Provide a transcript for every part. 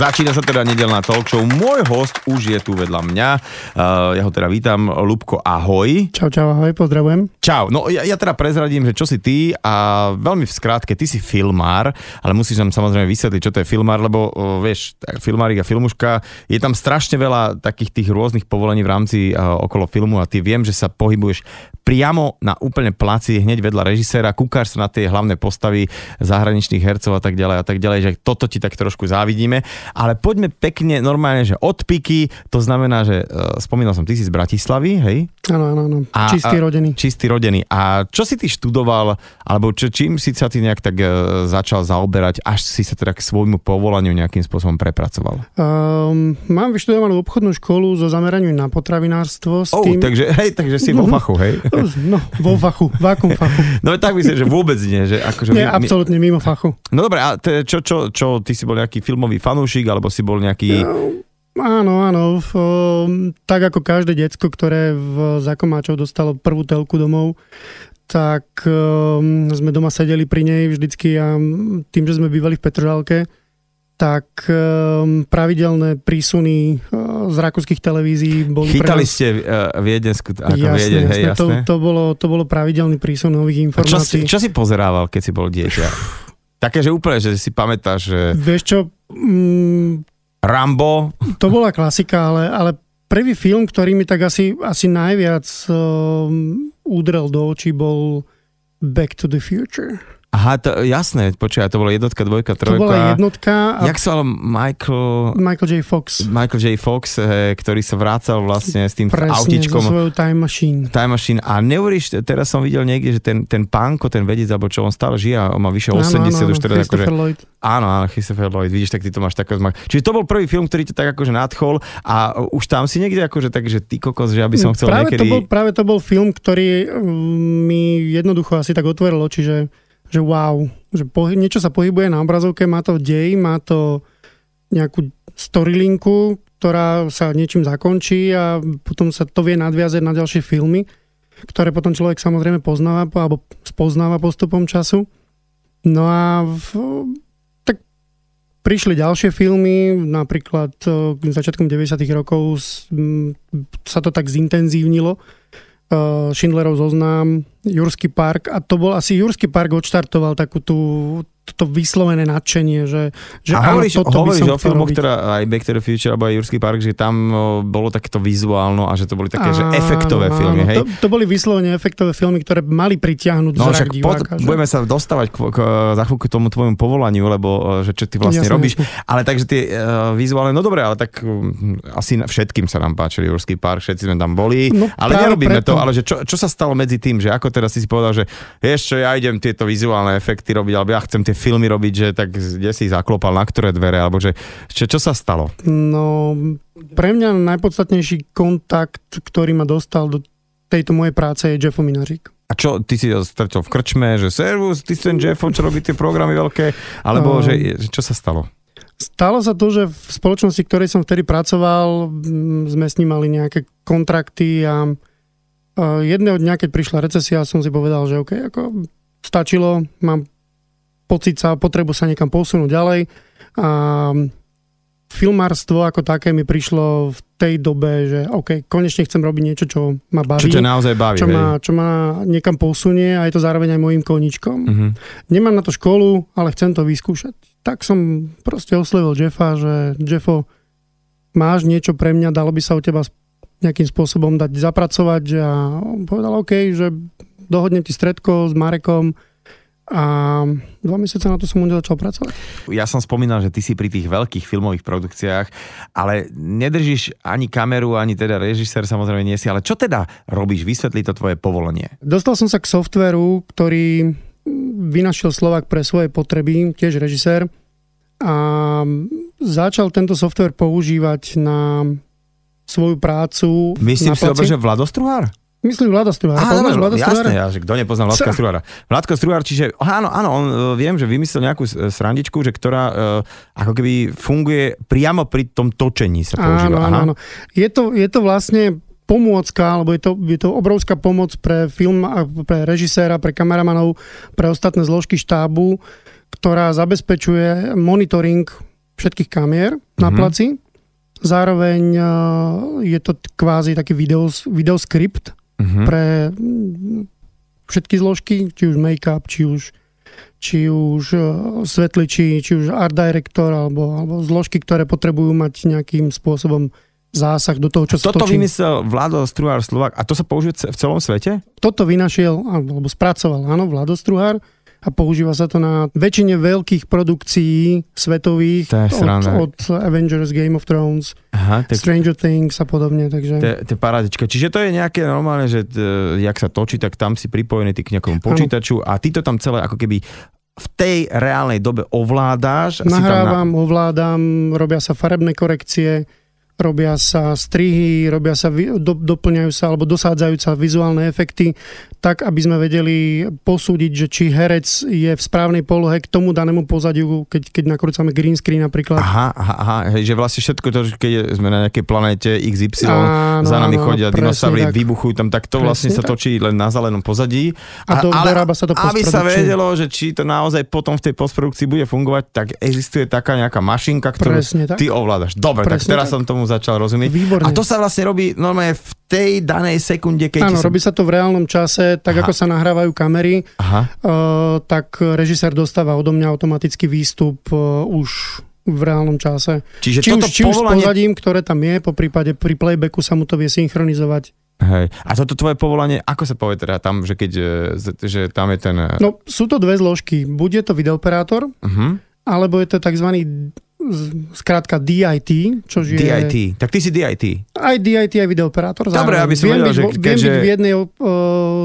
Začína sa teda nedelná talk show. Môj host už je tu vedľa mňa. Uh, ja ho teda vítam. Lubko, ahoj. Čau, čau, ahoj, pozdravujem. Čau. No ja, ja teda prezradím, že čo si ty a veľmi v skrátke, ty si filmár, ale musíš nám samozrejme vysvetliť, čo to je filmár, lebo uh, vieš, filmárik a filmuška, je tam strašne veľa takých tých rôznych povolení v rámci uh, okolo filmu a ty viem, že sa pohybuješ priamo na úplne placi, hneď vedľa režiséra, kúkáš sa na tie hlavné postavy zahraničných hercov a tak ďalej a tak ďalej, že toto ti tak trošku závidíme ale poďme pekne normálne, že od piky, to znamená, že uh, spomínal som, ty si z Bratislavy, hej? Áno, áno, áno. Čistý rodený. Čistý rodený. A čo si ty študoval, alebo čo, čím si sa ty nejak tak uh, začal zaoberať, až si sa teda k svojmu povolaniu nejakým spôsobom prepracoval? Um, mám vyštudovanú obchodnú školu so zameraním na potravinárstvo. S oh, tým... takže, hej, takže si vo fachu, hej? No, vo fachu, vákum fachu. No tak myslím, že vôbec nie. Že akože nie, my, absolútne mimo fachu. No dobre, a te, čo, čo, čo, ty si bol nejaký filmový fanúšik, alebo si bol nejaký... Áno, áno. V, tak ako každé decko, ktoré v Zakomáčov dostalo prvú telku domov, tak um, sme doma sedeli pri nej vždycky a tým, že sme bývali v Petržalke, tak um, pravidelné prísuny uh, z rakúskych televízií boli Chytali pre nás... ste uh, Viedensku, ako jasné, Vieden, jasné, hej, jasné. To, to, bolo, to bolo pravidelný prísun nových informácií. A čo si, čo si pozerával, keď si bol dieťa? Také, že úplne, že si pamätáš, že... Vieš čo, mm, Rambo. To bola klasika, ale, ale prvý film, ktorý mi tak asi, asi najviac um, udrel do očí, bol Back to the Future. Aha, to, jasné, počkaj, to bola jednotka, dvojka, trojka. To bola jednotka. A... Jak sa Michael... Michael J. Fox. Michael J. Fox, he, ktorý sa vrácal vlastne s tým Presne, autičkom. svojou time machine. Time machine. A neuveríš, teraz som videl niekde, že ten, ten pánko, ten vedec, alebo čo on stále žije, on má vyše 80 áno, áno, už teda akože... Lloyd. Áno, áno, Christopher Lloyd, vidíš, tak ty to máš taký zmak. Čiže to bol prvý film, ktorý ťa tak akože nadchol a už tam si niekde akože tak, že ty kokos, že aby som chcel práve niekedy... To bol, práve to bol film, ktorý mm, mi jednoducho asi tak otvoril oči, že že wow, že po, niečo sa pohybuje na obrazovke, má to dej, má to nejakú storylinku, ktorá sa niečím zakončí a potom sa to vie nadviazať na ďalšie filmy, ktoré potom človek samozrejme poznáva alebo spoznáva postupom času. No a v, tak prišli ďalšie filmy, napríklad e, začiatkom 90. rokov sa to tak zintenzívnilo Schindlerov zoznam, Jurský park. A to bol asi Jurský park odštartoval takú tú, to vyslovené nadšenie, že, že a áno, hovoríš, toto hovoríš by som o filmoch, teda aj Back to the Future alebo aj Jurský park, že tam bolo takéto vizuálno a že to boli také, áno, že efektové filmy, hej? To, to boli vyslovene efektové filmy, ktoré mali pritiahnuť no, zrak diváka. Pod, budeme sa dostávať k, k, za chvíľku k tomu tvojmu povolaniu, lebo že čo ty vlastne jasne, robíš. Jasne. Ale takže tie uh, vizuálne, no dobre, ale tak um, asi všetkým sa nám páčil Jurský park, všetci sme tam boli, no, ale nerobíme preto. to, ale že čo, čo sa stalo medzi tým, že ako teraz si si povedal, že vieš čo, ja idem tieto vizuálne efekty robiť, alebo ja chcem tie filmy robiť, že tak kde si zaklopal na ktoré dvere, alebo že čo, čo sa stalo? No, pre mňa najpodstatnejší kontakt, ktorý ma dostal do tejto mojej práce je Jeffo Minařík. A čo, ty si ho stretol v krčme, že servus, ty si ten Jeffo, čo robí tie programy veľké, alebo um, že, čo sa stalo? Stalo sa to, že v spoločnosti, ktorej som vtedy pracoval, sme s ním mali nejaké kontrakty a jedného dňa, keď prišla recesia, som si povedal, že OK, ako stačilo, mám pocit sa, potrebu sa niekam posunúť ďalej. A filmárstvo ako také mi prišlo v tej dobe, že OK, konečne chcem robiť niečo, čo ma baví. Čo ťa naozaj baví. Čo, ma, čo ma niekam posunie a je to zároveň aj môjim koničkom. Uh-huh. Nemám na to školu, ale chcem to vyskúšať. Tak som proste oslovil Jeffa, že Jeffo, máš niečo pre mňa, dalo by sa u teba nejakým spôsobom dať zapracovať a on povedal OK, že dohodnem ti stredko s Marekom, a dva mesiace na to som už začal pracovať. Ja som spomínal, že ty si pri tých veľkých filmových produkciách, ale nedržíš ani kameru, ani teda režisér, samozrejme nie si, ale čo teda robíš? Vysvetli to tvoje povolenie. Dostal som sa k softveru, ktorý vynašiel Slovak pre svoje potreby, tiež režisér, a začal tento software používať na svoju prácu. Myslím si, že Vlado Struhár? Myslím Vlada Struhára. Á, Poznáš Vlada jasné, ja, že kto nepozná Vladka Struhára. Vladko Struhár, čiže áno, áno, on e, viem, že vymyslel nejakú srandičku, že ktorá uh, ako keby funguje priamo pri tom točení sa používa. Áno, áno, áno. Je to, je to vlastne pomôcka, alebo je to, je to obrovská pomoc pre film, pre režiséra, pre kameramanov, pre ostatné zložky štábu, ktorá zabezpečuje monitoring všetkých kamier na Mhm. placi. Zároveň uh, je to kvázi taký videos, videoskript Mhm. pre mm, všetky zložky, či už make-up, či už či už uh, svetliči, či už art director, alebo, alebo zložky, ktoré potrebujú mať nejakým spôsobom zásah do toho, čo sa Toto točí. vymyslel Vlado Struhár Slovak a to sa použije v celom svete? Toto vynašiel, alebo spracoval, áno, Vlado Struhár a používa sa to na väčšine veľkých produkcií svetových To je sranda. od, od Avengers, Game of Thrones, Aha, tak Stranger Things a podobne, takže... to je- parádička. Čiže to je nejaké normálne, že t- jak sa točí, tak tam si pripojený ty k nejakomu počítaču a ty to tam celé ako keby v tej reálnej dobe ovládáš. tam na- Nahrávam, ovládam, robia sa farebné korekcie, robia sa strihy, robia sa, do, doplňajú sa alebo dosádzajú sa vizuálne efekty, tak aby sme vedeli posúdiť, že či herec je v správnej polohe k tomu danému pozadiu, keď, keď nakrúcame green screen napríklad. Aha, aha, aha, hej, že vlastne všetko to, keď sme na nejakej planéte XY, Áno, za nami áno, chodia dinosaury, tak. vybuchujú tam, tak to Presne vlastne sa tak. točí len na zelenom pozadí. A do- dorába sa to Aby sa vedelo, že či to naozaj potom v tej postprodukcii bude fungovať, tak existuje taká nejaká mašinka, ktorú Presne tak. ty ovládaš. Dobre, tak Presne teraz tak. som tomu začal rozumieť. Výborne. A to sa vlastne robí normálne v tej danej sekunde, keď Áno, sa... robí sa to v reálnom čase, tak Aha. ako sa nahrávajú kamery, Aha, uh, tak režisér dostáva odo mňa automatický výstup uh, už v reálnom čase. čiže Či, toto už, či už s povolanie... pozadím, ktoré tam je, po prípade pri playbacku sa mu to vie synchronizovať. Hej. A toto tvoje povolanie, ako sa povie teda tam, že keď, e, z- že tam je ten... No, sú to dve zložky. Buď je to videooperátor, Uh-huh. alebo je to tzv. Z- skrátka DIT, čo je... DIT. Tak ty si DIT. Aj DIT, aj videooperátor. Dobre, zároveň. aby som viem vedel, byť, že Viem keďže- byť v jednej uh,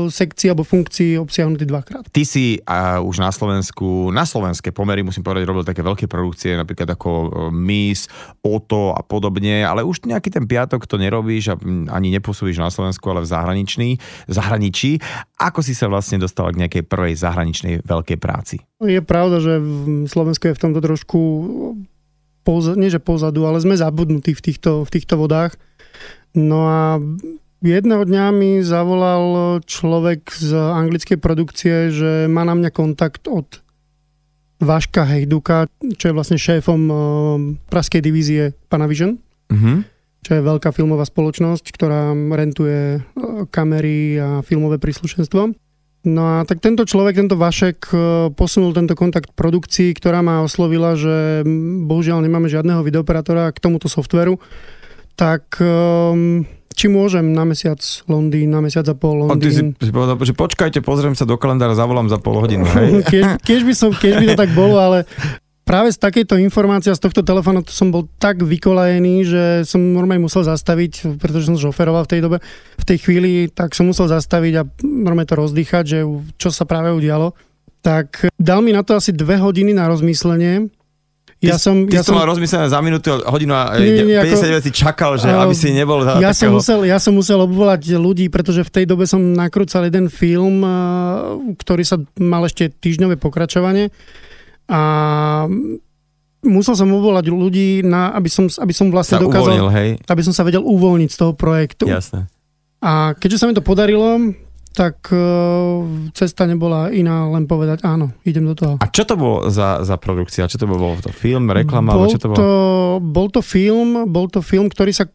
sekcii alebo funkcii obsiahnutý dvakrát. Ty si a už na Slovensku, na slovenské pomery, musím povedať, robil také veľké produkcie, napríklad ako Miss, Oto a podobne, ale už nejaký ten piatok to nerobíš a ani nepôsobíš na Slovensku, ale v zahraničný, zahraničí. Ako si sa vlastne dostal k nejakej prvej zahraničnej veľkej práci? Je pravda, že v Slovensku je v tomto trošku poza, nie že pozadu, ale sme zabudnutí v týchto, v týchto vodách. No a jedného dňa mi zavolal človek z anglickej produkcie, že má na mňa kontakt od Vaška Hejduka, čo je vlastne šéfom eh, praskej divízie Panavision, Uh-huh. čo je veľká filmová spoločnosť, ktorá rentuje eh, kamery a filmové príslušenstvo. No a tak tento človek, tento Vašek eh, posunul tento kontakt produkcii, ktorá ma oslovila, že bohužiaľ nemáme žiadneho videoperátora k tomuto softveru, tak ehm, či môžem na mesiac Londýn, na mesiac a pol A ty si, Londýn. si povedal, že počkajte, pozriem sa do kalendára, zavolám za pol hodinu. Hej? Keď, keď, by som, keď by to tak bolo, ale práve z takejto informácie z tohto telefónu som bol tak vykolajený, že som normálne musel zastaviť, pretože som šoferoval v tej dobe, v tej chvíli, tak som musel zastaviť a normálne to rozdýchať, že čo sa práve udialo. Tak dal mi na to asi dve hodiny na rozmyslenie. Ja ty, som, ty ja som mal rozmyslené za minútu, hodinu a Nie, nie, 59 ako- si čakal, že Ehm, aby si nebol za ja som, musel, ja som musel obvolať ľudí, pretože v tej dobe som nakrúcal jeden film, eh, ktorý sa mal ešte týždňové pokračovanie a musel som obvolať ľudí, na, aby, som, aby som vlastne sa dokázal, uvoľnil, hej? aby som sa vedel uvoľniť z toho projektu. Jasné. A keďže sa mi to podarilo, tak eh, cesta nebola iná, len povedať áno, idem do toho. A čo to bolo za, za produkcia? Čo to bolo? To film, reklama? bol, čo to bolo? to, bol to film, bol to film, ktorý sa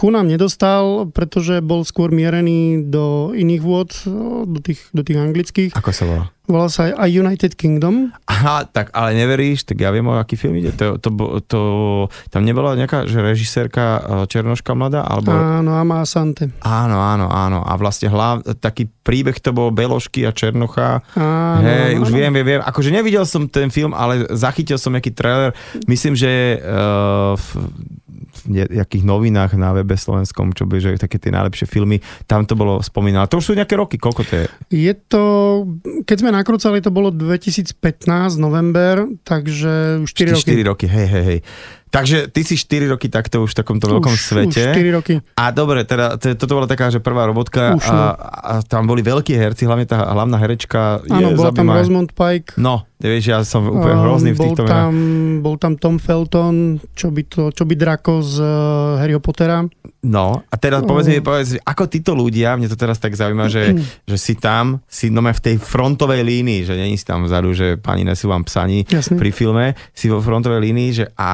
ku nám nedostal, pretože bol skôr mierený do iných vôd, do tých, do tých anglických. Ako sa volá? Volal sa aj United Kingdom. Aha, tak ale neveríš, tak ja viem, o aký film ide. To, to, to, tam nebola nejaká že režisérka eh, Černoška mladá? Alebo... Áno, Ama Asante. Áno, áno, áno. A vlastne hlav, taký príbeh to bol Belošky a Černocha. Áno, Hej, áno, už áno. viem, viem, viem. Akože nevidel som ten film, ale zachytil som nejaký trailer. Myslím, že uh, v, v nejakých novinách na webe slovenskom, čo by, že také tie najlepšie filmy, tam to bolo spomínané. To už sú nejaké roky, koľko to je? Je to, keď sme nakrúcali, to bolo 2015, november, takže už 4 roky. 4 roky, hej, hej, hej. Takže ty si 4 roky takto už v takomto veľkom už, svete. Už 4 roky. A dobre, teda to, toto bola taká, že prvá robotka Už, a, no. a tam boli veľkí herci, hlavne tá hlavná herečka Áno, bol tam. Rosamund Pike. No, vieš, ja som úplne Um, hrozný v bol týchto tam, menách. bol tam Tom Felton, čo by, to, čo by Draco z uh, Harryho Pottera. No, a teraz povedz mi, povedz, ako títo ľudia, mne to teraz tak zaujíma, že, že si tam, si no v tej frontovej línii, že není si tam vzadu, že pani nesú vám psaní Jasne. pri filme, si vo frontovej línii, že a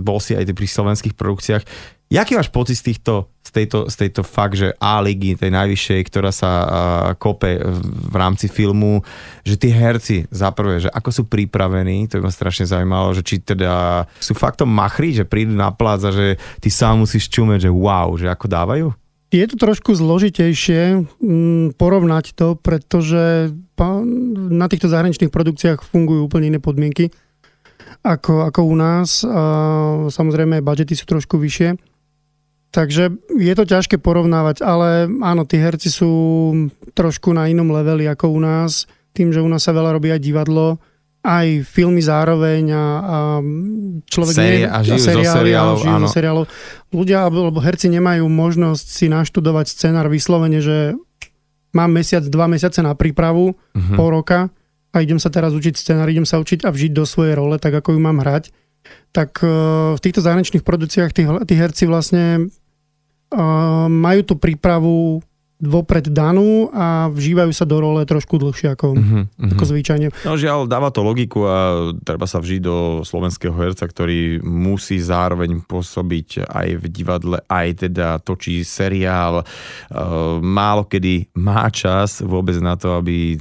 bol si aj pri slovenských produkciách. Jaký máš pocit z, týchto, z, tejto, z tejto fakt, že A ligy, tej najvyššej, ktorá sa uh, kope v, v rámci filmu, že tí herci, za prvé, že ako sú pripravení, to by ma strašne zaujímalo, že či teda sú faktom machri, že prídu na plác a že ty sám musíš čumeť, že wow, že ako dávajú? Je to trošku zložitejšie mm, porovnať to, pretože na týchto zahraničných produkciách fungujú úplne iné podmienky ako, ako u nás. A samozrejme, budžety sú trošku vyššie. Takže je to ťažké porovnávať, ale áno, tí herci sú trošku na inom leveli ako u nás. Tým, že u nás sa veľa robí aj divadlo, aj filmy zároveň a, a človek Série- a žijú zo seriály, seriálov, žijú zo áno. seriálov. Ľudia alebo herci nemajú možnosť si naštudovať scenár vyslovene, že mám mesiac, dva mesiace na prípravu, Mhm. pol roka a idem sa teraz učiť scenár, idem sa učiť a vžiť do svojej role, tak ako ju mám hrať. Tak eh, v týchto zahraničných produkciách tí, tí herci vlastne eh, majú tú prípravu vopred danú a vžívajú sa do role trošku dlhšie ako, Mhm, mhm. ako zvyčajne. No žiaľ, dáva to logiku a treba sa vžiť do slovenského herca, ktorý musí zároveň pôsobiť aj v divadle, aj teda točí seriál. Uh, málo kedy má čas vôbec na to, aby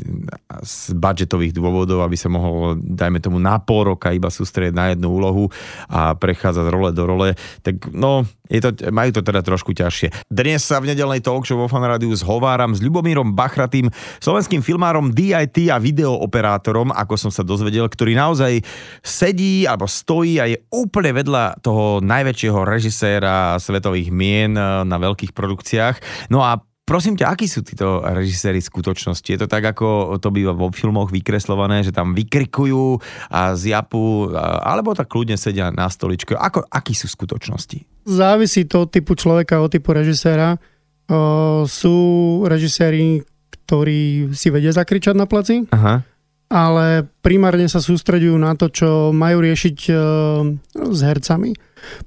z budžetových dôvodov, aby sa mohol, dajme tomu, na pol roka iba sústrediť na jednu úlohu a prechádzať z role do role. Tak no, je to, majú to teda trošku ťažšie. Dnes sa v nedelnej talk show vo Fan Rádiu zhováram s Ľubomírom Bachratým, slovenským filmárom DIT a videooperátorom, ako som sa dozvedel, ktorý naozaj sedí alebo stojí a je úplne vedľa toho najväčšieho režiséra svetových mien eh, na veľkých produkciách. No a Prosím ťa, akí sú títo režiséri v skutočnosti? Je to tak, ako to býva vo filmoch vykreslované, že tam vykrikujú a zjapu, alebo tak kľudne sedia na stoličke? Ako, akí sú v skutočnosti? Závisí to od typu človeka, od typu režiséra. O, sú režiséri, ktorí si vedia zakričať na placi, Aha. ale primárne sa sústredujú na to, čo majú riešiť e, s hercami.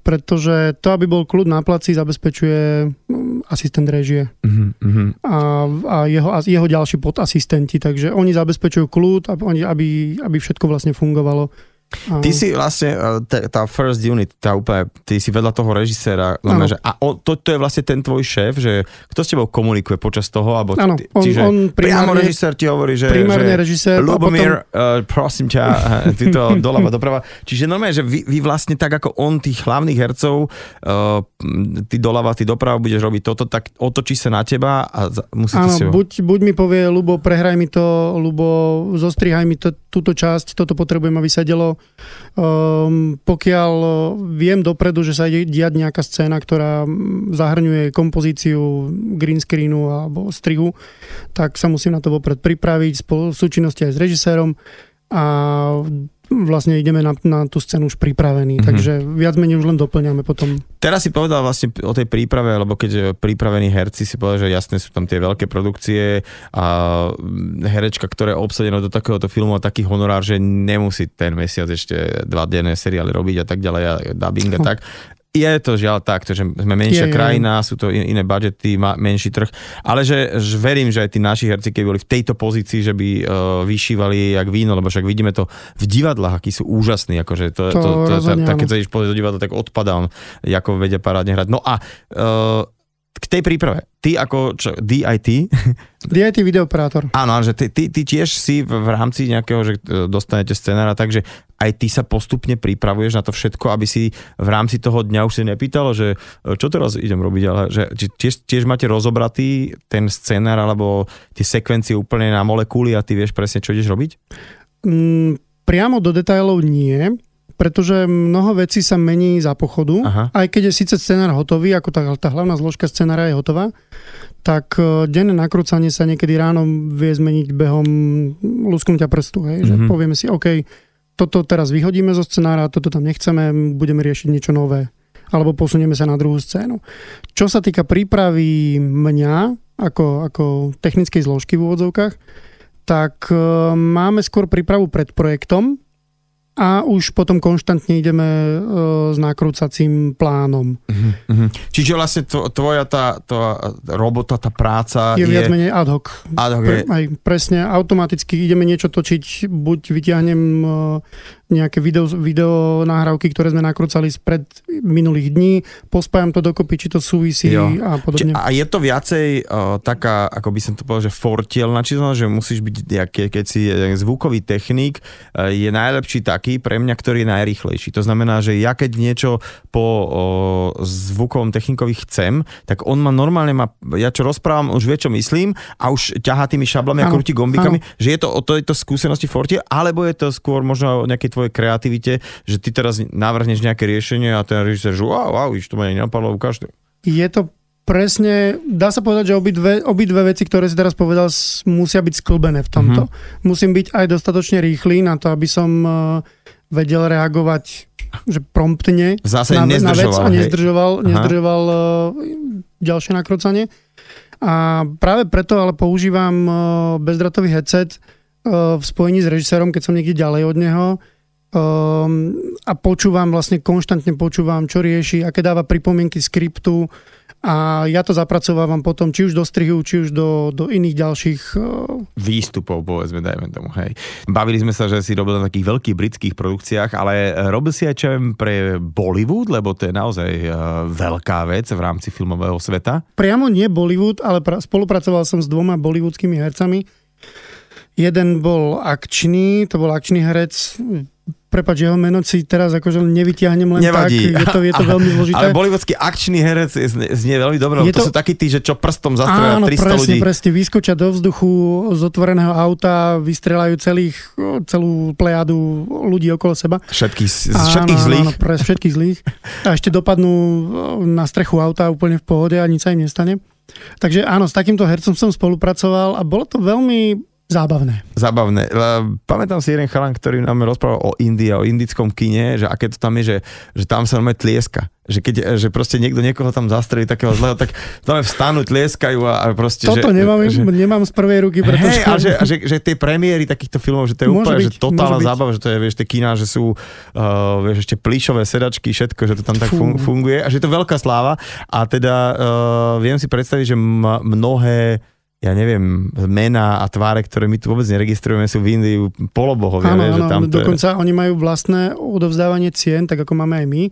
Pretože to, aby bol kľud na placi, zabezpečuje mm, asistent režie uh-huh. a, a, jeho, a jeho ďalší podasistenti. Takže oni zabezpečujú kľud, aby, aby, aby všetko vlastne fungovalo. Ty si vlastne, eh, tá, first unit, tá úplne, ty si vedľa toho režiséra, že, a on, to, to je vlastne ten tvoj šéf, že kto s tebou komunikuje počas toho, alebo Áno, ty, on- čiže on priamo režisér ti hovorí, že, že režisér Lubomír, uh, prosím ťa, ty to doľava, doprava. Čiže normálne, že vy, vy vlastne tak ako on tých hlavných hercov, uh, ty doľava, ty doprava budeš robiť toto, tak otočí sa na teba a za- musíte si Áno, ho... buď, buď mi povie, Lubo, prehraj mi to, Lubo, zostrihaj mi to, túto časť, toto potrebujem, aby sedelo. Um, pokiaľ uh, viem dopredu, že sa ide diať nejaká scéna, ktorá zahrňuje kompozíciu green screenu alebo strihu, tak sa musím na to vopred pripraviť spolu v súčinnosti aj s režisérom a vlastne ideme na, na tú scénu už pripravení, Mhm. mm-hmm. takže viac menej už len doplňame potom. Teraz si povedal vlastne o tej príprave, lebo keď e, pripravení herci si povedal, že jasne sú tam tie veľké produkcie a herečka, ktorá je obsadená do takéhoto filmu a taký honorár, že nemusí ten mesiac ešte dva denné seriály robiť a tak ďalej a dubbing a tak. Je to žiaľ takto, že sme menšia Je, je, je. krajina, sú to in- iné budžety, menší trh, ale že, že verím, že aj tí naši herci, keby boli v tejto pozícii, že by uh, vyšívali jak víno, lebo však vidíme to v divadlách, akí sú úžasní, akože to, to, To to, to, rozhodne tak, keď áno. sa ideš pozrieť do divadla, tak odpadám, ako vedia parádne hrať. No a uh, k tej príprave, ty ako čo, DIT, DIT videooperátor. áno, že ty, ty, ty tiež si v, v rámci nejakého, že e, dostanete scenára, takže aj ty sa postupne pripravuješ na to všetko, aby si v rámci toho dňa už si nepýtal, že e, čo teraz idem robiť, ale že tiež, tiež máte rozobratý ten scenár alebo tie sekvencie úplne na molekuly a ty vieš presne, čo ideš robiť? Mm, priamo do detailov nie, pretože mnoho vecí sa mení za pochodu. Aha. Aj keď je síce scenár hotový, ako tá, tá hlavná zložka scenára je hotová, tak e, denné nakrúcanie sa niekedy ráno vie zmeniť behom lusknutia prstu. Hej? Že Mhm. povieme si, OK, toto teraz vyhodíme zo scenára, toto tam nechceme, budeme riešiť niečo nové. Alebo posunieme sa na druhú scénu. Čo sa týka prípravy mňa, ako, ako technickej zložky v úvodzovkách, tak e, máme skôr prípravu pred projektom, a už potom konštantne ideme uh, s nakrúcacím plánom. Uh-huh. Čiže vlastne tvoja tá, tá robota, tá práca je... Je viac menej ad hoc. Ad hoc Pre, aj presne, automaticky ideme niečo točiť, buď vyťahnem uh, nejaké video, video nahrávky, ktoré sme nakrúcali spred minulých dní, pospájam to dokopy, či to súvisí jo. a podobne. Či, a je to viacej uh, taká, ako by som to povedal, že fortielna čísla, že musíš byť, keď si zvukový technik, uh, je najlepší taký pre mňa, ktorý je najrýchlejší. To znamená, že ja keď niečo po uh, zvukovom technikovi chcem, tak on ma normálne má, ja čo rozprávam, už vie, čo myslím a už ťahá tými šablami a krúti gombikami, ano. že je to o tejto skúsenosti fortiel, alebo je to skôr možno nejaký tvojej kreativite, že ty teraz navrhneš nejaké riešenie a ten režisér, že wow, wow, to ma nenapadlo, ukáž to. Je to presne, dá sa povedať, že obidve, obidve veci, ktoré si teraz povedal, musia byť sklbené v tomto. Mm-hmm. Musím byť aj dostatočne rýchly na to, aby som uh, vedel reagovať že promptne Zase na, na vec a nezdržoval, nezdržoval uh, ďalšie nakrocanie. A práve preto ale používam uh, bezdratový headset v spojení s režisérom, keď som niekde ďalej od neho um, a počúvam, vlastne konštantne počúvam, čo rieši, aké dáva pripomienky skriptu a ja to zapracovávam potom či už do strihu, či už do, do iných ďalších... Uh... Výstupov, povedzme, dajme tomu, hej. Bavili sme sa, že si robil na takých veľkých britských produkciách, ale robil si aj čo pre Bollywood, lebo to je naozaj uh, veľká vec v rámci filmového sveta. Priamo nie Bollywood, ale pra- spolupracoval som s dvoma bollywoodskými hercami. Jeden bol akčný, to bol akčný herec, Prepač, jeho meno si teraz akože nevytiahnem len Nevadí. tak, je to, je to veľmi zložité. Ale bollywoodský akčný herec znie, veľmi dobre, to, to sú takí tí, že čo prstom zastrelia 300 presne, ľudí. presne, vyskočia do vzduchu z otvoreného auta, vystrelajú celých, celú plejadu ľudí okolo seba. Všetkých, všetkých áno, zlých. Áno, pre všetkých zlých. A ešte dopadnú na strechu auta úplne v pohode a nič sa im nestane. Takže áno, s takýmto hercom som spolupracoval a bolo to veľmi Zábavné. Zábavné. Pamätám si jeden chalan, ktorý nám rozprával o Indii, o indickom kine, že aké to tam je, že, že tam sa normálne tlieska. Že keď že proste niekto niekoho tam zastrelí takého zlého, tak tam vstanú, tlieskajú a, a proste... Toto že, nemám, že, nemám z prvej ruky, pretože... Hej, a že, a že, že tie premiéry takýchto filmov, že to je úplne byť, že totálna zábava, že to je, vieš, tie kina, že sú, uh, vieš, ešte plíšové sedačky, všetko, že to tam tak Fú. funguje a že je to veľká sláva a teda uh, viem si predstaviť, že mnohé ja neviem, mená a tváre, ktoré my tu vôbec neregistrujeme, sú v Indii polobohovia. Áno, áno, že tam dokonca je... oni majú vlastné odovzdávanie cien, tak ako máme aj my.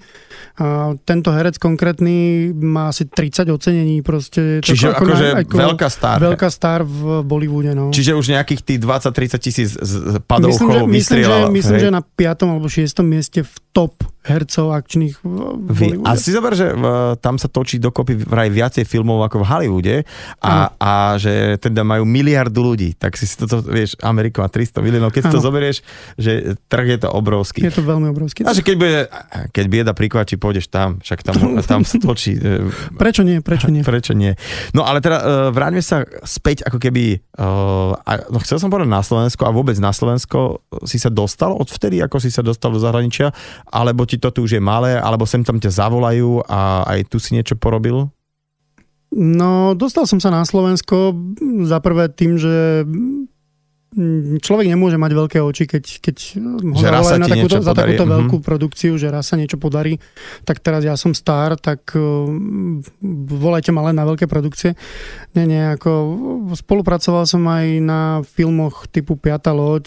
A tento herec konkrétny má asi 30 ocenení. Proste, Čiže ako, akože ako veľká star. Veľká star v Bollywoode. No. Čiže už nejakých tých 20-30 tisíc padov myslím, že, myslím, že, myslím, že na 5. alebo 6. mieste v top hercov akčných v A si zober, že v, tam sa točí dokopy vraj viacej filmov ako v Hollywoode a, a že teda majú miliardu ľudí, tak si toto, vieš, Amerika má 300 miliónov, keď si to zoberieš, že trh je to obrovský. Je to veľmi obrovský. A že keď, bude, keď bieda prikvačí, pôjdeš tam, však tam, tam točí. E, prečo nie, prečo nie? Prečo nie? No ale teda uh, vráťme sa späť, ako keby, uh, no chcel som povedať na Slovensko a vôbec na Slovensko si sa dostal odvtedy, ako si sa dostal do zahraničia, alebo ti to tu už je malé, alebo sem tam ťa zavolajú a aj tu si niečo porobil? No, dostal som sa na Slovensko za prvé tým, že človek nemôže mať veľké oči, keď, keď ho že raz sa na takúto, za takúto mm-hmm. veľkú produkciu, že raz sa niečo podarí. Tak teraz ja som star, tak uh, volajte ma len na veľké produkcie. Nie, nie, ako spolupracoval som aj na filmoch typu Piata loď,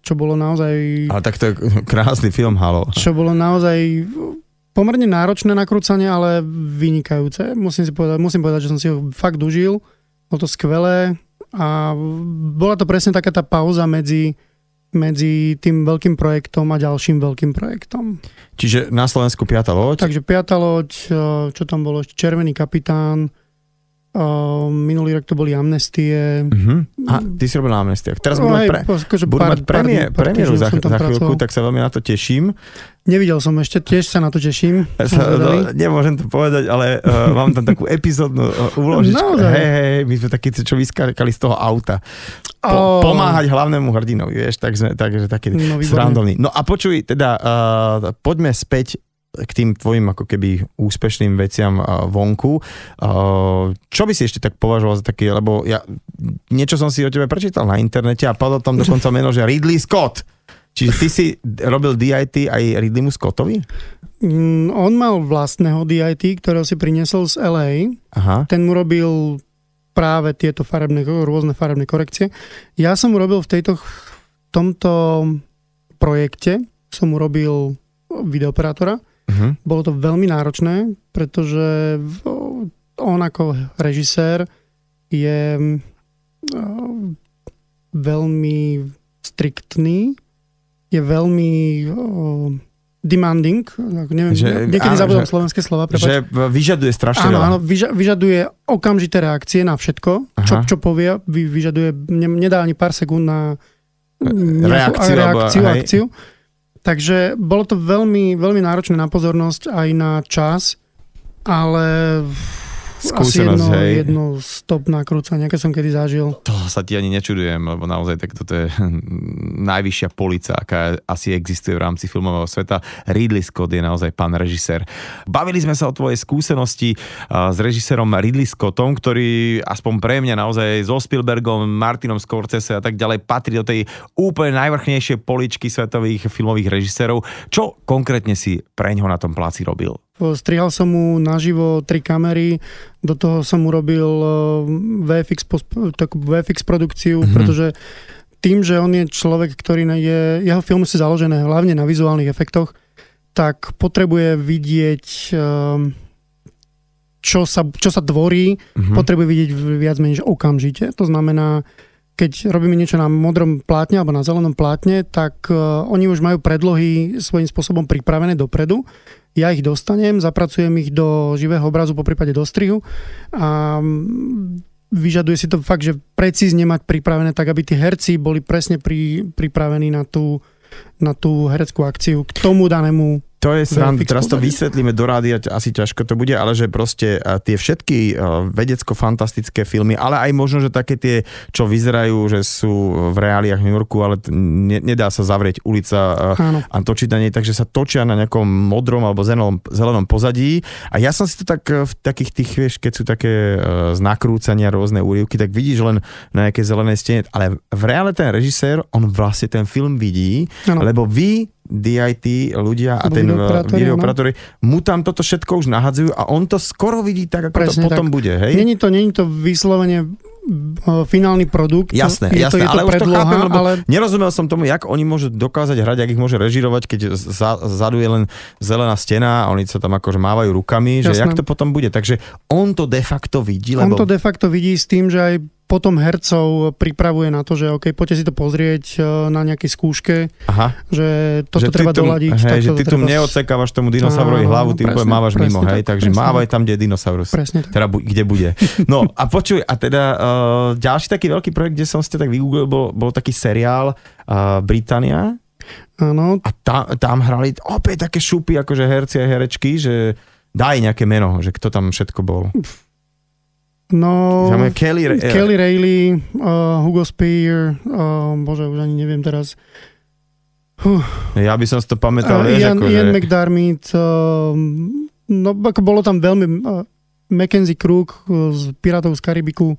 čo bolo naozaj... Ale tak to je krásny film, halo. Čo bolo naozaj pomerne náročné nakrúcanie, ale vynikajúce. Musím si povedať, musím povedať, že som si ho fakt užil. Bolo to skvelé a bola to presne taká tá pauza medzi, medzi tým veľkým projektom a ďalším veľkým projektom. Čiže na Slovensku piata loď? Takže piata loď, čo tam bolo Červený kapitán, Uh, minulý rok to boli amnestie. Uh-huh. A ty si robil na amnestiách. Teraz No, budú, aj, pre, akože pár- mať premiér, pár- premiéru za, za chvíľku, pracoval. tak sa veľmi na to teším. Nevidel som ešte, tiež sa na to teším. Sa, no, nemôžem to povedať, ale uh, mám tam takú epizódnu uh, úložičku. Naozaj? Hej, hej, my sme takí, čo vyskakali z toho auta. Po, Ó. Pomáhať hlavnému hrdinovi, vieš, takže, takže taký No, výborné. srandovný. No a počuj, teda uh, poďme späť k tým tvojim ako keby úspešným veciam vonku. Čo by si ešte tak považoval za také, lebo ja niečo som si o tebe prečítal na internete a padlo tam dokonca meno, že Ridley Scott. Čiže ty si robil DIT aj Ridleymu Scottovi? Mm, on mal vlastného DIT, ktorého si priniesol z LA. Aha. Ten mu robil práve tieto farebné, rôzne farebné korekcie. Ja som robil v tejto, v tomto projekte, som mu robil videoperátora. Uh-huh. Bolo to veľmi náročné, pretože on ako režisér je mm, veľmi striktný, je veľmi o, demanding, neviem, Že- niekedy áno, zabudám že- slovenské slova, prepáč. Že vyžaduje strašne Áno, áno, vyža- vyžaduje okamžité reakcie na všetko, čo, Aha. čo povie, vy, vyžaduje, ne, nedá ani pár sekúnd na nejakú Reakciu, alebo- reakciu hej. Takže bolo to veľmi, veľmi náročné na pozornosť aj na čas, ale Skúsenosť, jedno, hej. jedno stop nakrúcanie, aké som kedy zažil. To sa ti ani nečudujem, lebo naozaj tak toto je najvyššia polica, aká asi existuje v rámci filmového sveta. Ridley Scott je naozaj pán režisér. Bavili sme sa o tvojej skúsenosti s režisérom Ridley Scottom, ktorý aspoň pre mňa naozaj so Spielbergom, Martinom Scorsese a tak ďalej patrí do tej úplne najvrchnejšej poličky svetových filmových režisérov. Čo konkrétne si pre ňoho na tom pláci robil? Strihal som mu naživo tri kamery, do toho som mu robil eh, VFX, takú VFX produkciu, Mhm. mm-hmm. pretože tým, že on je človek, ktorý je, jeho filmy sú založené hlavne na vizuálnych efektoch, tak potrebuje vidieť, eh, čo sa, čo sa tvorí, Mhm. potrebuje vidieť viac menej okamžite. To znamená, keď robíme niečo na modrom plátne alebo na zelenom plátne, tak uh, oni už majú predlohy svojím spôsobom pripravené dopredu. Ja ich dostanem, zapracujem ich do živého obrazu, po prípade do strihu a mm, vyžaduje si to fakt, že precízne mať pripravené tak, aby tí herci boli presne pri, pripravení na tú, na tú hereckú akciu k tomu danému To je sranda, VFX teraz to vysvetlíme do rádia, asi ťažko to bude, ale že proste tie všetky a, vedecko-fantastické filmy, ale aj možno, že také tie, čo vyzerajú, že sú v reáliách New Yorku, ale ne, nedá sa zavrieť ulica a, Áno. a točiť na nej, takže sa točia na nejakom modrom alebo zelenom, zelenom pozadí. A ja som si to tak e, v takých tých, vieš, keď sú také uh, z nakrúcania rôzne úryvky, tak vidíš len na nejakej zelenej stene, ale v reále ten režisér, on vlastne ten film vidí, Áno. lebo vy DIT ľudia a ten videooperátori, videooperátori mu tam toto všetko už nahadzujú a on to skoro vidí tak, ako Presne to potom tak. bude, hej? Není to, není to vyslovene uh, finálny produkt. Jasné, je jasné, to, je to ale už to predloha, chápem, lebo ale nerozumel som tomu, jak oni môžu dokázať hrať, jak ich môže režirovať, keď za, zadu je len zelená stena a oni sa tam akože mávajú rukami, že Jasné. jak to potom bude. Takže on to de facto vidí, on lebo... to de facto vidí s tým, že aj potom hercov pripravuje na to, že OK, poďte si to pozrieť uh, na nejakej skúške, Aha, že toto že treba tu, doladiť. Hej, že ty tu treba... neodsekávaš tomu dinosaurovi hlavu, ty presne, mávaš presne mimo, tak, hej, takže presne mávaj tam, kde je dinosaurus. Presne tak. Teda bu- kde bude. No a počuj, a teda uh, ďalší taký veľký projekt, kde som ste tak vygooglil, bol, bol taký seriál uh, Británia Áno, a tam, tam hrali opäť také šupy, akože herci a herečky, že daj nejaké meno, že kto tam všetko bol. No... Je Kelly, Re- Kelly Rayleigh, uh, Hugo Spear, uh, bože, už ani neviem teraz. ja by som si to pamätal, Uh, vieš, Ian, akože, Ian McDermott, uh, no ako bolo tam veľmi uh, Mackenzie Crook uh, z Pirátov z Karibiku.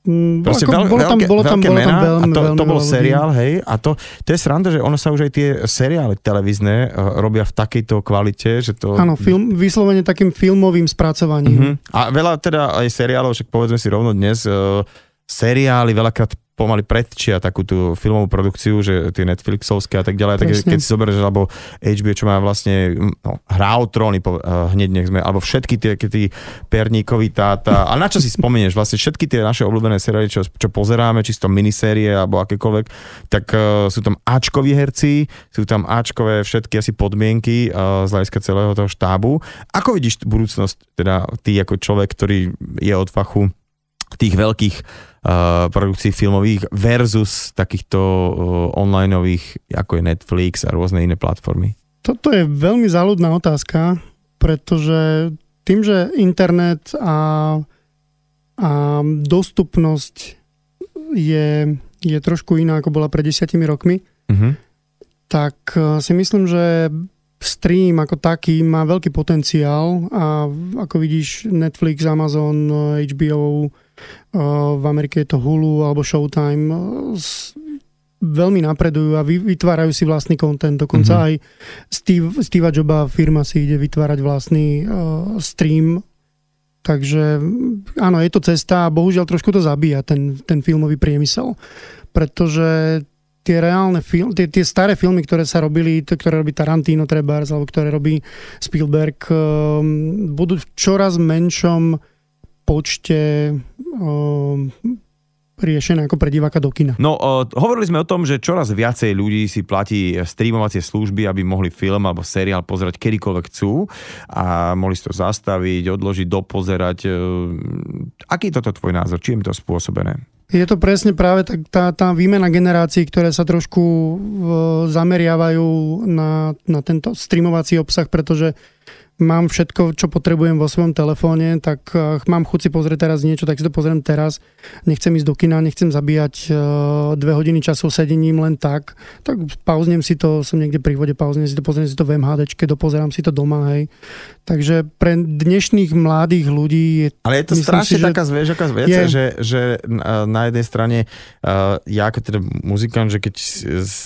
Mm, Proste ako veľ, bolo tam, veľké, bolo tam, veľké bolo tam veľmi, a to, veľmi to bol ľudí. seriál, hej, a to, to je sranda, že ono sa už aj tie seriály televízne uh, robia v takejto kvalite, že to... Áno, film, vyslovene takým filmovým spracovaním. Mhm. A veľa teda aj seriálov, však povedzme si rovno dnes, uh, seriály veľakrát pomaly predčia takú tú filmovú produkciu, že tie Netflixovské a tak ďalej, tak keď si zoberieš, alebo HBO, čo má vlastne no, hrá o tróny, po, uh, hneď nech sme, alebo všetky tie, tí perníkoví táta, a na čo si spomenieš, vlastne všetky tie naše obľúbené seriály, čo, čo pozeráme, čisto minisérie alebo akékoľvek, tak uh, sú tam Ačkoví herci, sú tam Ačkové všetky asi podmienky uh, z hľadiska celého toho štábu. Ako vidíš budúcnosť, teda ty ako človek, ktorý je od fachu tých veľkých uh, produkcií filmových versus takýchto uh, onlineových, ako je Netflix a rôzne iné platformy? Toto je veľmi záľudná otázka, pretože tým, že internet a, a dostupnosť je, je trošku iná, ako bola pred desiatimi rokmi, uh-huh. tak si myslím, že stream ako taký má veľký potenciál a ako vidíš Netflix, Amazon, HBO, v Amerike je to Hulu alebo Showtime, veľmi napredujú a vytvárajú si vlastný kontent. Dokonca mm-hmm. aj Steve, Steve Joba firma si ide vytvárať vlastný uh, stream. Takže áno, je to cesta a bohužiaľ trošku to zabíja ten, ten filmový priemysel. Pretože tie reálne filmy, tie, tie staré filmy, ktoré sa robili, ktoré robí Tarantino trebárs, alebo ktoré robí Spielberg, um, budú v čoraz menšom počte riešené ako pre diváka do kina. No, uh, hovorili sme o tom, že čoraz viacej ľudí si platí streamovacie služby, aby mohli film alebo seriál pozerať kedykoľvek chcú a mohli si to zastaviť, odložiť, dopozerať. Uh, aký je toto tvoj názor? Čím je to spôsobené? Je to presne práve tak, tá, tá výmena generácií, ktoré sa trošku uh, zameriavajú na, na tento streamovací obsah, pretože mám všetko, čo potrebujem vo svojom telefóne, tak uh, mám chuť si pozrieť teraz niečo, tak si to pozriem teraz. Nechcem ísť do kina, nechcem zabíjať uh, dve hodiny času sedením len tak. Tak pauznem si to, som niekde pri vode, pauznem si to, pozriem si to v MHDčke, dopozerám si to doma, hej. Takže pre dnešných mladých ľudí je... Ale je to strašne si, taká zvieš, vec, je, že, že na jednej strane ja ako teda muzikant, že keď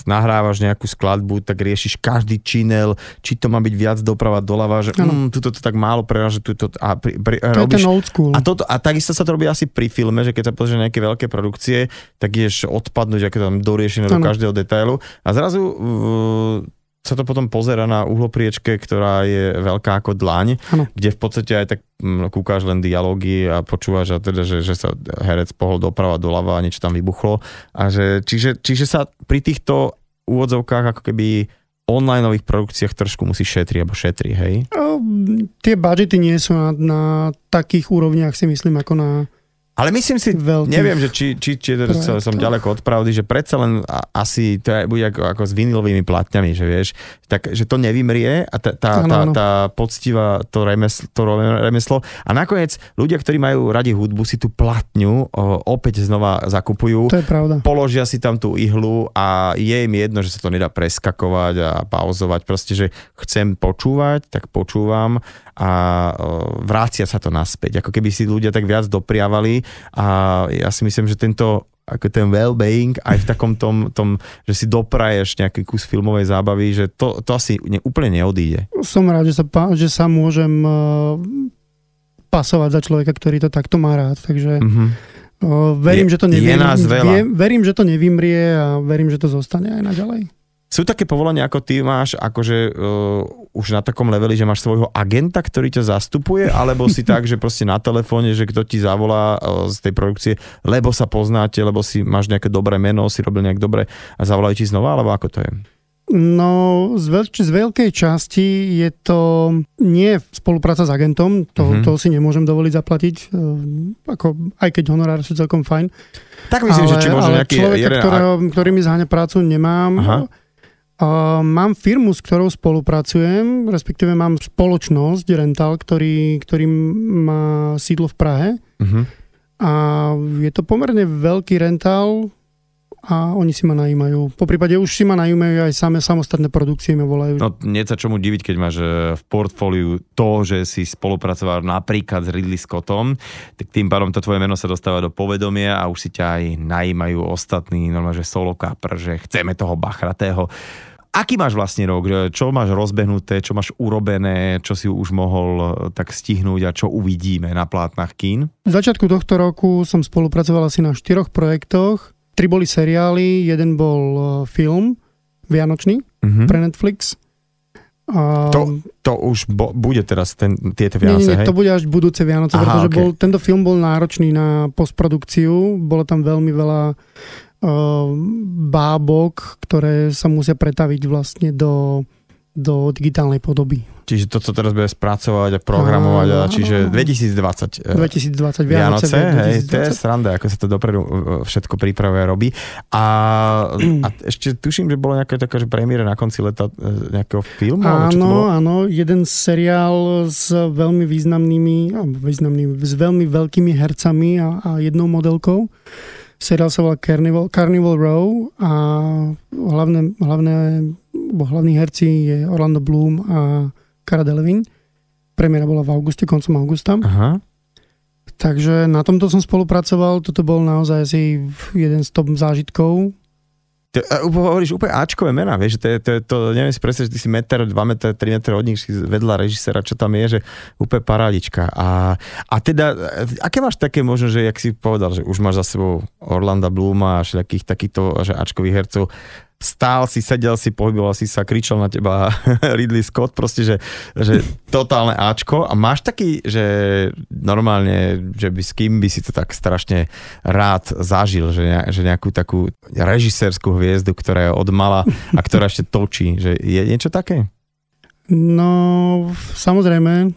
nahrávaš nejakú skladbu, tak riešiš každý činel, či to má byť viac doprava, doľava, že mm, tuto to tak málo preráže, tuto a pri, pri, to robíš, je ten old school. A, toto, a takisto sa to robí asi pri filme, že keď sa pozrieš nejaké veľké produkcie, tak ješ odpadnúť, aké tam doriešené do každého detailu. A zrazu uh, sa to potom pozera na uhlopriečke, ktorá je veľká ako dlaň, ano. kde v podstate aj tak mm, kúkáš len dialógy a počúvaš, a teda, že, že sa herec pohol doprava, doľava a niečo tam vybuchlo. A že, čiže, čiže sa pri týchto úvodzovkách ako keby onlineových produkciách trošku musí šetriť, alebo šetri, hej? O, tie budžety nie sú na, na takých úrovniach, si myslím, ako na ale myslím si, veľkých neviem, že či, či, či to som ďaleko od pravdy, že predsa len asi to je, bude ako, ako s vinilovými platňami, že vieš, tak, že to nevymrie a tá, tá, tá, tá poctivá to remeslo, to remeslo. A nakoniec ľudia, ktorí majú radi hudbu, si tú platňu o, opäť znova zakupujú. To je pravda. Položia si tam tú ihlu a je im jedno, že sa to nedá preskakovať a pauzovať. Proste, že chcem počúvať, tak počúvam a vrácia sa to naspäť. Ako keby si ľudia tak viac dopriavali a ja si myslím, že tento ako ten well-being aj v takom tom, tom, že si dopraješ nejaký kus filmovej zábavy, že to, to asi ne, úplne neodíde. Som rád, že sa, že sa môžem uh, pasovať za človeka, ktorý to takto má rád, takže uh-huh. uh, verím, je, že to nevymrie, je nás veľa. verím, že to nevymrie a verím, že to zostane aj naďalej. Sú také povolania, ako ty máš, akože uh, už na takom leveli, že máš svojho agenta, ktorý ťa zastupuje, alebo si tak, že proste na telefóne, že kto ti zavolá uh, z tej produkcie, lebo sa poznáte, lebo si máš nejaké dobré meno, si robil nejak dobre a zavolajú ti znova, alebo ako to je? No, z, veľ- z veľkej časti je to nie spolupráca s agentom, to, mm-hmm. to si nemôžem dovoliť zaplatiť, uh, ako, aj keď honorár sú celkom fajn. Tak myslím, ale, že či môže nejaký... Človeka, jeden... ktorého, ktorý mi zháňa prácu, nemám. Aha Uh, mám firmu, s ktorou spolupracujem, respektíve mám spoločnosť Rental, ktorý, ktorý má sídlo v Prahe. Uh-huh. A je to pomerne veľký rental a oni si ma najímajú. Po prípade už si ma najímajú aj samé samostatné produkcie ma volajú. No nie sa čomu diviť, keď máš e, v portfóliu to, že si spolupracoval napríklad s Ridley Scottom, tak tým pádom to tvoje meno sa dostáva do povedomia a už si ťa aj najímajú ostatní, normálne, že solo kapr, že chceme toho bachratého. Aký máš vlastne rok? Čo máš rozbehnuté, čo máš urobené, čo si už mohol eh, tak stihnúť a čo uvidíme na plátnach kín? V začiatku tohto roku som spolupracoval asi na štyroch projektoch tri boli seriály, jeden bol uh, film Vianočný Mhm. pre Netflix. A, To, to už bo, bude teraz ten, tieto nie, nie, Vianoce, nie, hej? to bude až budúce Vianoce, Aha, pretože ok. bol, tento film bol náročný na postprodukciu, bolo tam veľmi veľa uh, bábok, ktoré sa musia pretaviť vlastne do, do digitálnej podoby. Čiže to, co teraz bude spracovať a programovať, a Áno, čiže áno. 2020. eh, 2020 Vianoce, Vianoce, hej, to je 2020. sranda, ako sa to dopredu uh, všetko prípravuje a robí. A, a ešte tuším, že bolo nejaké také, že premiére na konci leta eh, nejakého filmu? Áno, áno, jeden seriál s veľmi významnými, významnými, s veľmi veľkými hercami a, a jednou modelkou. Seriál sa volá Carnival, Carnival Row a hlavné, hlavné, bo hlavní herci je Orlando Bloom a Cara Delevingne. Premiéra bola v auguste, koncom augusta. Aha. Takže na tomto som spolupracoval. Toto bol naozaj asi jeden z top zážitkov. Uh, hovoríš úplne Ačkové mená, vieš, to, to, to neviem si predstaviť, že ty si meter, 2 meter, 3 meter od nich si vedľa režisera, čo tam je, že úplne parádička. A, a teda, aké máš také možno, že jak si povedal, že už máš za sebou Orlanda Blooma a všetkých takýchto že Ačkových hercov, stál si, sedel si, pohyboval si sa, kričal na teba Ridley Scott, proste, že, že totálne Ačko a máš taký, že normálne, že by s kým by si to tak strašne rád zažil, že, ne, že nejakú takú režisérskú hviezdu, ktorá je od mala a ktorá ešte točí, že je niečo také? No, samozrejme,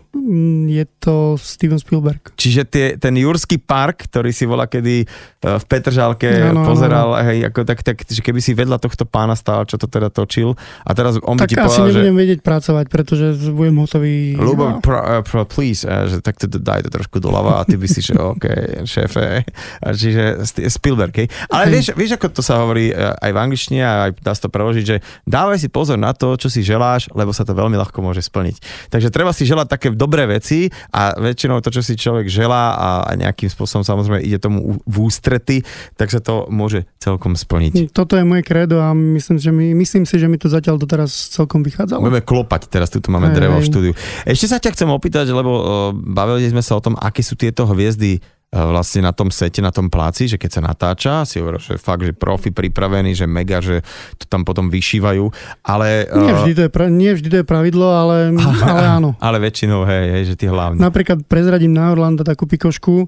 je to Steven Spielberg. Čiže tie, ten Jurský park, ktorý si volá kedy eh, v Petržalke Áno, áno, pozeral, hej, ako tak, tak, že keby si vedľa tohto pána stál, čo to teda točil a teraz on by Tak ti asi povedal, že nebudem vedieť pracovať, pretože budem hotový. Ľubo, pro, uh, pro, please, uh, že tak to daj to trošku doľava a ty by si, že OK, šéfe. A čiže Spielberg, hej. Ale Hej. vieš, vieš, ako to sa hovorí aj v angličtine a aj dá sa to preložiť, že dávaj si pozor na to, čo si želáš, lebo sa to veľmi ľahko môže splniť. Takže treba si želať také dobré veci a väčšinou to, čo si človek želá a, a nejakým spôsobom samozrejme ide tomu v ústrety, tak sa to môže celkom splniť. Toto je moje kredo a myslím, že mi, myslím si, že mi to zatiaľ doteraz celkom vychádzalo. Budeme klopať, teraz tu máme Hej, drevo v štúdiu. Ešte sa ťa chcem opýtať, lebo uh, bavili sme sa o tom, aké sú tieto hviezdy vlastne na tom sete, na tom pláci, že keď sa natáča, si hovoril, že fakt, že profi pripravení, že mega, že to tam potom vyšívajú, ale... Nie vždy, to je, pra, nie vždy to je pravidlo, ale, ale áno. Ale väčšinou, hej, hej, že tie hlavní. Napríklad prezradím na Orlanda takú pikošku.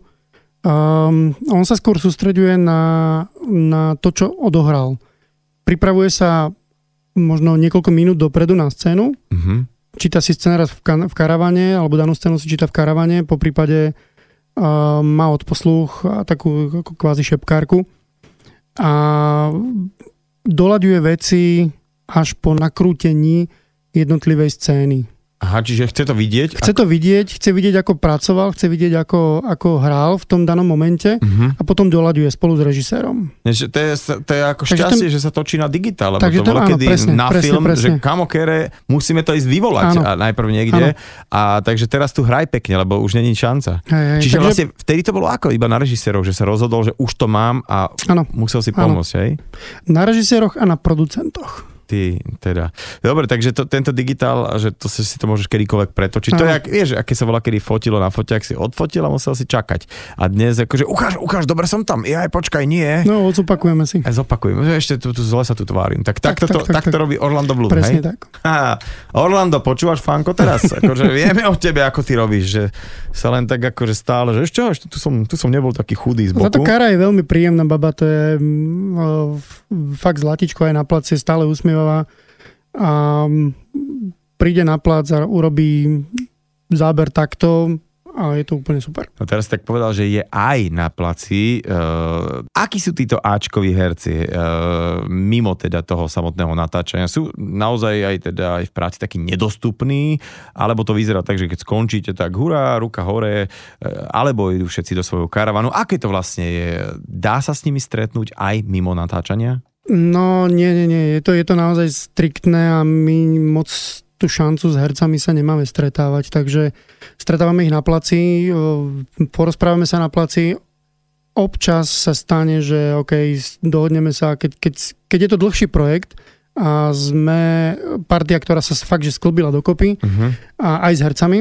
Um, on sa skôr sústreďuje na, na to, čo odohral. Pripravuje sa možno niekoľko minút dopredu na scénu, Mhm. číta si scenár v, kan- v karavane, alebo danú scénu si číta v karavane, po prípade má odposluch takú kvázi šepkárku a doľaďuje veci až po nakrútení jednotlivej scény. Aha, čiže chce to vidieť? Chce to vidieť, chce vidieť, ako pracoval, chce vidieť, ako, ako hral v tom danom momente Mhm. a potom doľaďuje spolu s režisérom. To je, to je ako Takže šťastie, že sa točí na digitál, lebo Takže to bolo áno, kedy presne, na presne, film, presne. že kamo kere, musíme to ísť vyvolať Áno. a najprv niekde. A takže teraz tu hraj pekne, lebo už není šanca. Hej, Čiže takže, vlastne vtedy to bolo ako? Iba na režisérov, že sa rozhodol, že už to mám a Áno. musel si Áno. pomôcť, hej? Na režiséroch a na producentoch. Ty, teda. Dobre, takže to, tento digitál, že to si, si to môžeš kedykoľvek pretočiť. To je, Áno. ak, vieš, aké sa volá, kedy fotilo na foťák, si odfotil a musel si čakať. A dnes akože, ukáž, ukáž, dobre som tam, ja aj počkaj, nie. No, odzopakujeme si. A zopakujem, že ešte tu, tu zle sa tu tvárim. Tak, tak, Tak, to, tak, tak, tak, to robí Orlando Bloom, Presne hej? tak. Ha, Orlando, počúvaš Fanko teraz? Akože vieme o tebe, ako ty robíš, že sa len tak akože stále, že ešte, ešte tu, som, tu som nebol taký chudý z boku. Kara je veľmi príjemná baba, to je f- fakt zlatičko aj na placi, je stále usmievavá. A mm, príde na plac a urobí záber takto a je to úplne super. No teraz tak povedal, že je aj na placi. Uh, akí sú títo Ačkoví herci uh, mimo teda toho samotného natáčania? Sú naozaj aj teda aj v práci takí nedostupní, alebo to vyzerá tak, že keď skončíte, tak hurá, ruka hore, uh, alebo idú všetci do svojho karavanu. Aké to vlastne je? Dá sa s nimi stretnúť aj mimo natáčania? No nie, nie, nie, je to, je to naozaj striktné a my moc tú šancu s hercami sa nemáme stretávať, takže stretávame ich na placi, o, porozprávame sa na placi, občas sa stane, že OK, dohodneme sa, keď, keď, keď je to dlhší projekt a sme partia, ktorá sa fakt, že sklbila dokopy Uh-huh. a aj s hercami,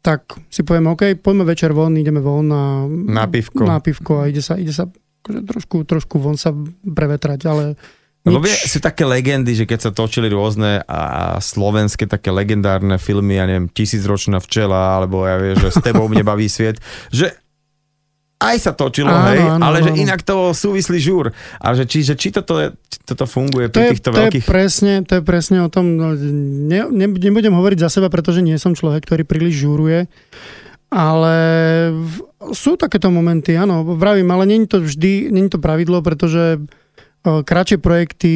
tak si povieme, OK, poďme večer von, ideme von na, Na pivko. na pivko a ide sa, ide sa akože trošku, trošku von sa prevetrať, ale lebo vie, sú také legendy, že keď sa točili rôzne a slovenské také legendárne filmy, ja neviem, Tisícročná včela, alebo ja viem, že s tebou mne baví sviet, že aj sa točilo, áno, hej, áno, ale áno. že inak to súvislí žúr. A že či, že či toto, je, toto funguje pri to je, týchto to veľkých... Je presne, to je presne o tom, no, ne, ne, nebudem hovoriť za seba, pretože nie som človek, ktorý príliš žúruje, ale sú takéto momenty, áno, vravím, ale není to vždy, není to pravidlo, pretože kratšie projekty,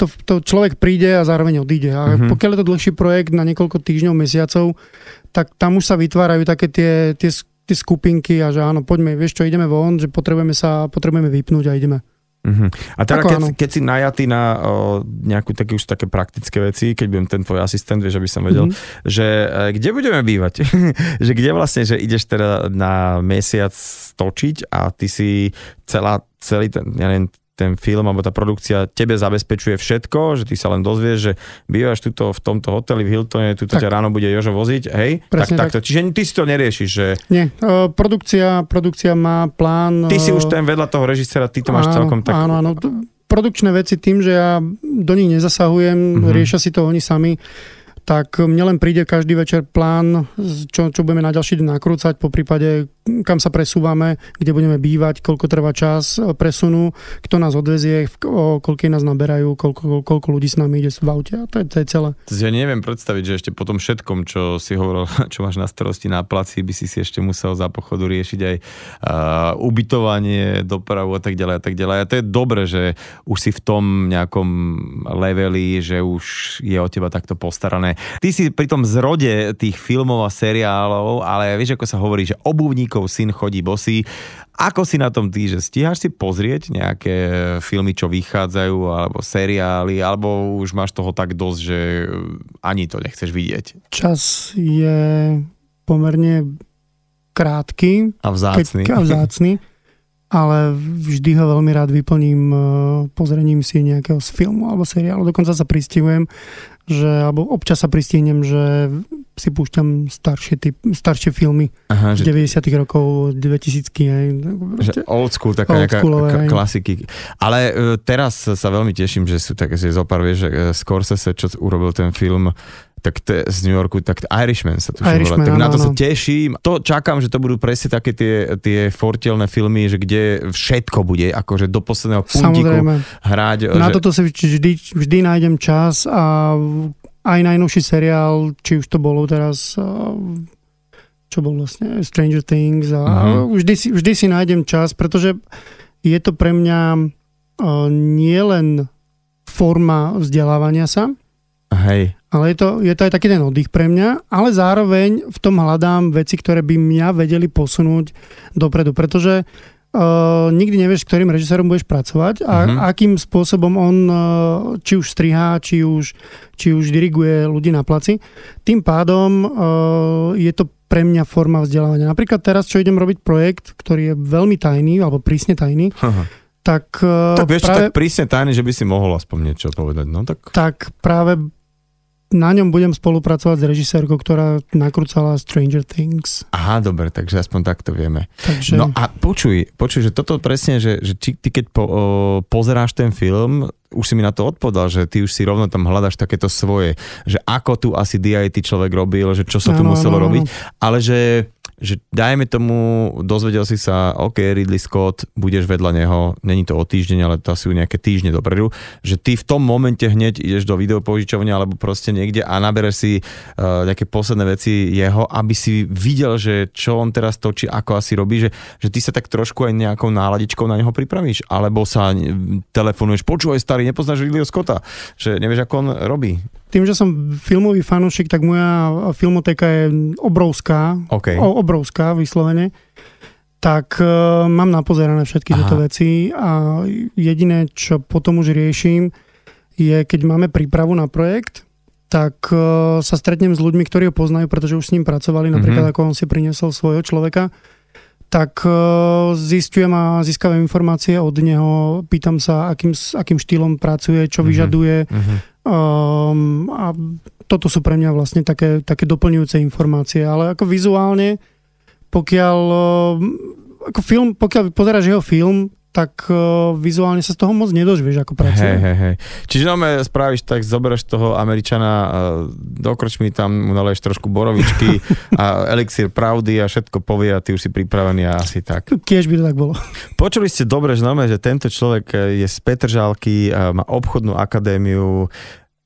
to, to človek príde a zároveň odíde. A uh-huh. pokiaľ je to dlhší projekt na niekoľko týždňov, mesiacov, tak tam už sa vytvárajú také tie, tie, tie skupinky a že áno, poďme, vieš čo, ideme von, že potrebujeme sa, potrebujeme vypnúť a ideme. Uh-huh. A teda keď, keď si najatý na o, nejakú také už také praktické veci, keď budem ten tvoj asistent, vieš, aby som vedel, uh-huh. že e, kde budeme bývať? že kde vlastne, že ideš teda na mesiac točiť a ty si celá, celý ten, ja neviem, ten film alebo tá produkcia tebe zabezpečuje všetko, že ty sa len dozvieš, že bývaš tuto v tomto hoteli v Hiltone, tuto ťa ráno bude Jožo voziť, hej? tak, tak. Čiže ty si to neriešiš, že... Nie, uh, produkcia, produkcia má plán... Ty si už ten vedľa toho režisera, ty to máš áno, celkom tak... Áno, áno. Produkčné veci tým, že ja do nich nezasahujem, uh-huh. riešia si to oni sami tak mne len príde každý večer plán, čo, čo budeme na ďalší deň nakrúcať, po prípade kam sa presúvame, kde budeme bývať, koľko trvá čas presunu, kto nás odvezie, koľko nás naberajú, koľko, koľko ľudí s nami ide v aute a to je, to je celé. Ja neviem predstaviť, že ešte po tom všetkom, čo si hovoril, čo máš na starosti na placi, by si si ešte musel za pochodu riešiť aj uh, ubytovanie, dopravu a tak ďalej a tak ďalej. A to je dobre, že už si v tom nejakom leveli, že už je o teba takto postarané. Ty si pri tom zrode tých filmov a seriálov, ale vieš, ako sa hovorí, že obuvníkov syn chodí bosý. Ako si na tom ty, že stíhaš si pozrieť nejaké filmy, čo vychádzajú, alebo seriály, alebo už máš toho tak dosť, že ani to nechceš vidieť? Čas je pomerne krátky. A vzácný. Keď, a vzácný. ale vždy ho veľmi rád vyplním eh, pozrením si nejakého z filmu alebo seriálu. Dokonca sa pristihujem že, alebo občas sa pristihnem, že si púšťam staršie, typ, staršie filmy Aha, z že... 90 rokov, 2000 aj. Že old school, taká nejaká k- klasiky. Ale uh, teraz sa veľmi teším, že sú také, že zopár, vieš, uh, Scorsese, čo urobil ten film tak to z New Yorku, tak Irishman sa tu Irishman, Tak na to sa teším. To čakám, že to budú presne také tie, tie fortelné filmy, že kde všetko bude, akože do posledného Samozrejme. hrať. Na že... toto si vždy, vždy nájdem čas a aj najnovší seriál, či už to bolo teraz čo bol vlastne Stranger Things a uh-huh. vždy, si, vždy si nájdem čas, pretože je to pre mňa nielen forma vzdelávania sa, Hej. Ale je to, je to aj taký ten oddych pre mňa, ale zároveň v tom hľadám veci, ktoré by mňa vedeli posunúť dopredu, pretože uh, nikdy nevieš, ktorým režisérom budeš pracovať a uh-huh. akým spôsobom on uh, či už strihá, či už, či už diriguje ľudí na placi. Tým pádom uh, je to pre mňa forma vzdelávania. Napríklad teraz, čo idem robiť projekt, ktorý je veľmi tajný, alebo prísne tajný, uh-huh tak... Tak vieš, práve, tak prísne tajný, že by si mohol aspoň niečo povedať. No, tak... tak práve na ňom budem spolupracovať s režisérkou, ktorá nakrúcala Stranger Things. Aha, dobre, takže aspoň takto vieme. Takže... No a počuj, počuj, že toto presne, že, že ty, ty keď po, o, pozeráš ten film, už si mi na to odpovedal, že ty už si rovno tam hľadaš takéto svoje, že ako tu asi DIT človek robil, že čo sa tu ano, muselo ano, robiť, ale že že dajme tomu, dozvedel si sa, OK, Ridley Scott, budeš vedľa neho, není to o týždeň, ale to asi nejaké týždne dopredu, že ty v tom momente hneď ideš do videopožičovne alebo proste niekde a nabereš si uh, nejaké posledné veci jeho, aby si videl, že čo on teraz točí, ako asi robí, že, že ty sa tak trošku aj nejakou náladičkou na neho pripravíš, alebo sa telefonuješ, počúvaj starý, nepoznáš Ridleyho Scotta, že nevieš, ako on robí tým, že som filmový fanúšik, tak moja filmoteka je obrovská. Okay. O, obrovská, vyslovene. Tak uh, mám napozerané všetky Aha. tieto veci a jediné, čo potom už riešim, je, keď máme prípravu na projekt, tak uh, sa stretnem s ľuďmi, ktorí ho poznajú, pretože už s ním pracovali, napríklad mm-hmm. ako on si priniesol svojho človeka tak uh, zistujem a získavam informácie od neho, pýtam sa, akým, akým štýlom pracuje, čo mm-hmm. vyžaduje, mm-hmm. Um, a toto sú pre mňa vlastne také, také doplňujúce informácie, ale ako vizuálne, pokiaľ um, ako film, pokiaľ pozeráš jeho film, tak uh, vizuálne sa z toho moc nedožvieš, ako pracuje. Hej, hej, hej. Čiže no spravíš tak, zoberieš toho Američana, uh, dokroč mi tam, mu naleješ trošku borovičky a elixír pravdy a všetko povie a ty už si pripravený a asi tak. Kiež by to tak bolo. Počuli ste dobre, že, no, že tento človek je z Petržálky, uh, má obchodnú akadémiu,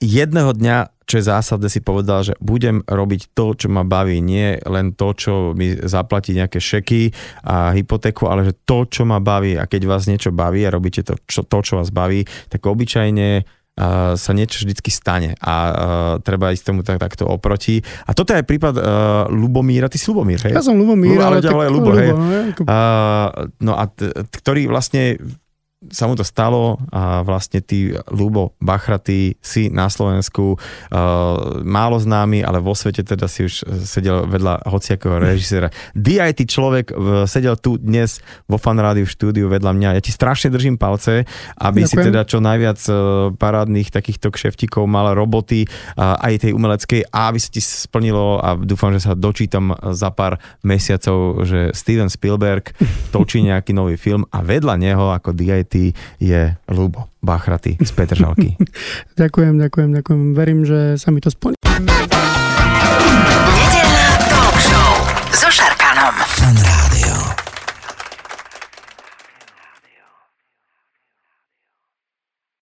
jedného dňa čo je zásadné, si povedal, že budem robiť to, čo ma baví, nie len to, čo mi zaplatí nejaké šeky a hypotéku, ale že to, čo ma baví a keď vás niečo baví a robíte to, čo, to, čo vás baví, tak obyčajne Uh, sa niečo vždycky stane a uh, treba ísť tomu tak, takto oproti. A toto je aj prípad uh, Lubomíra, ty si Lubomír, hej? Ja som Lubomír, ale, ale, tak, ale Lubo, hej. No, uh, no a t- ktorý vlastne sa mu to stalo a vlastne ty, Lubo Bachraty, si na Slovensku uh, málo známy, ale vo svete teda si už sedel vedľa hociakého režisera. DIT človek uh, sedel tu dnes vo fan rádiu v štúdiu vedľa mňa. Ja ti strašne držím palce, aby Ďakujem. si teda čo najviac uh, parádnych takýchto kšeftikov mal roboty uh, aj tej umeleckej a aby sa ti splnilo a dúfam, že sa dočítam za pár mesiacov, že Steven Spielberg točí nejaký nový film a vedľa neho ako DIT je Lubo Bachraty z Petržalky. ďakujem, ďakujem, ďakujem. Verím, že sa mi to splní.